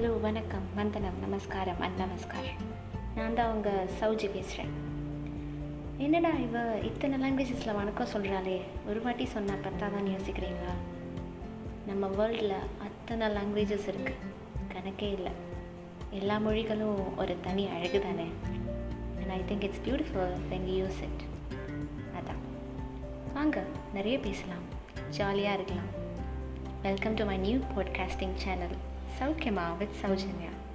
Hello வணக்கம். வந்தனம். நமஸ்காரம். அண்ட் நமஸ்காரம் நான் தான் அவங்க சௌஜி பேசுகிறேன் என்னடா இவ இத்தனை லாங்குவேஜஸில் வணக்கம் சொல்கிறாளே ஒரு வாட்டி சொன்னால் பத்தாதான் யோசிக்கிறீங்களா? நம்ம வேர்ல்டில் அத்தனை லாங்குவேஜஸ் இருக்குது கணக்கே இல்லை. எல்லா மொழிகளும் ஒரு தனி அழகு தானே and I think it's beautiful when you use it அதான். வாங்க நிறைய பேசலாம். ஜாலியாக இருக்கலாம். Welcome to my new podcasting channel Saukema with Saujanya.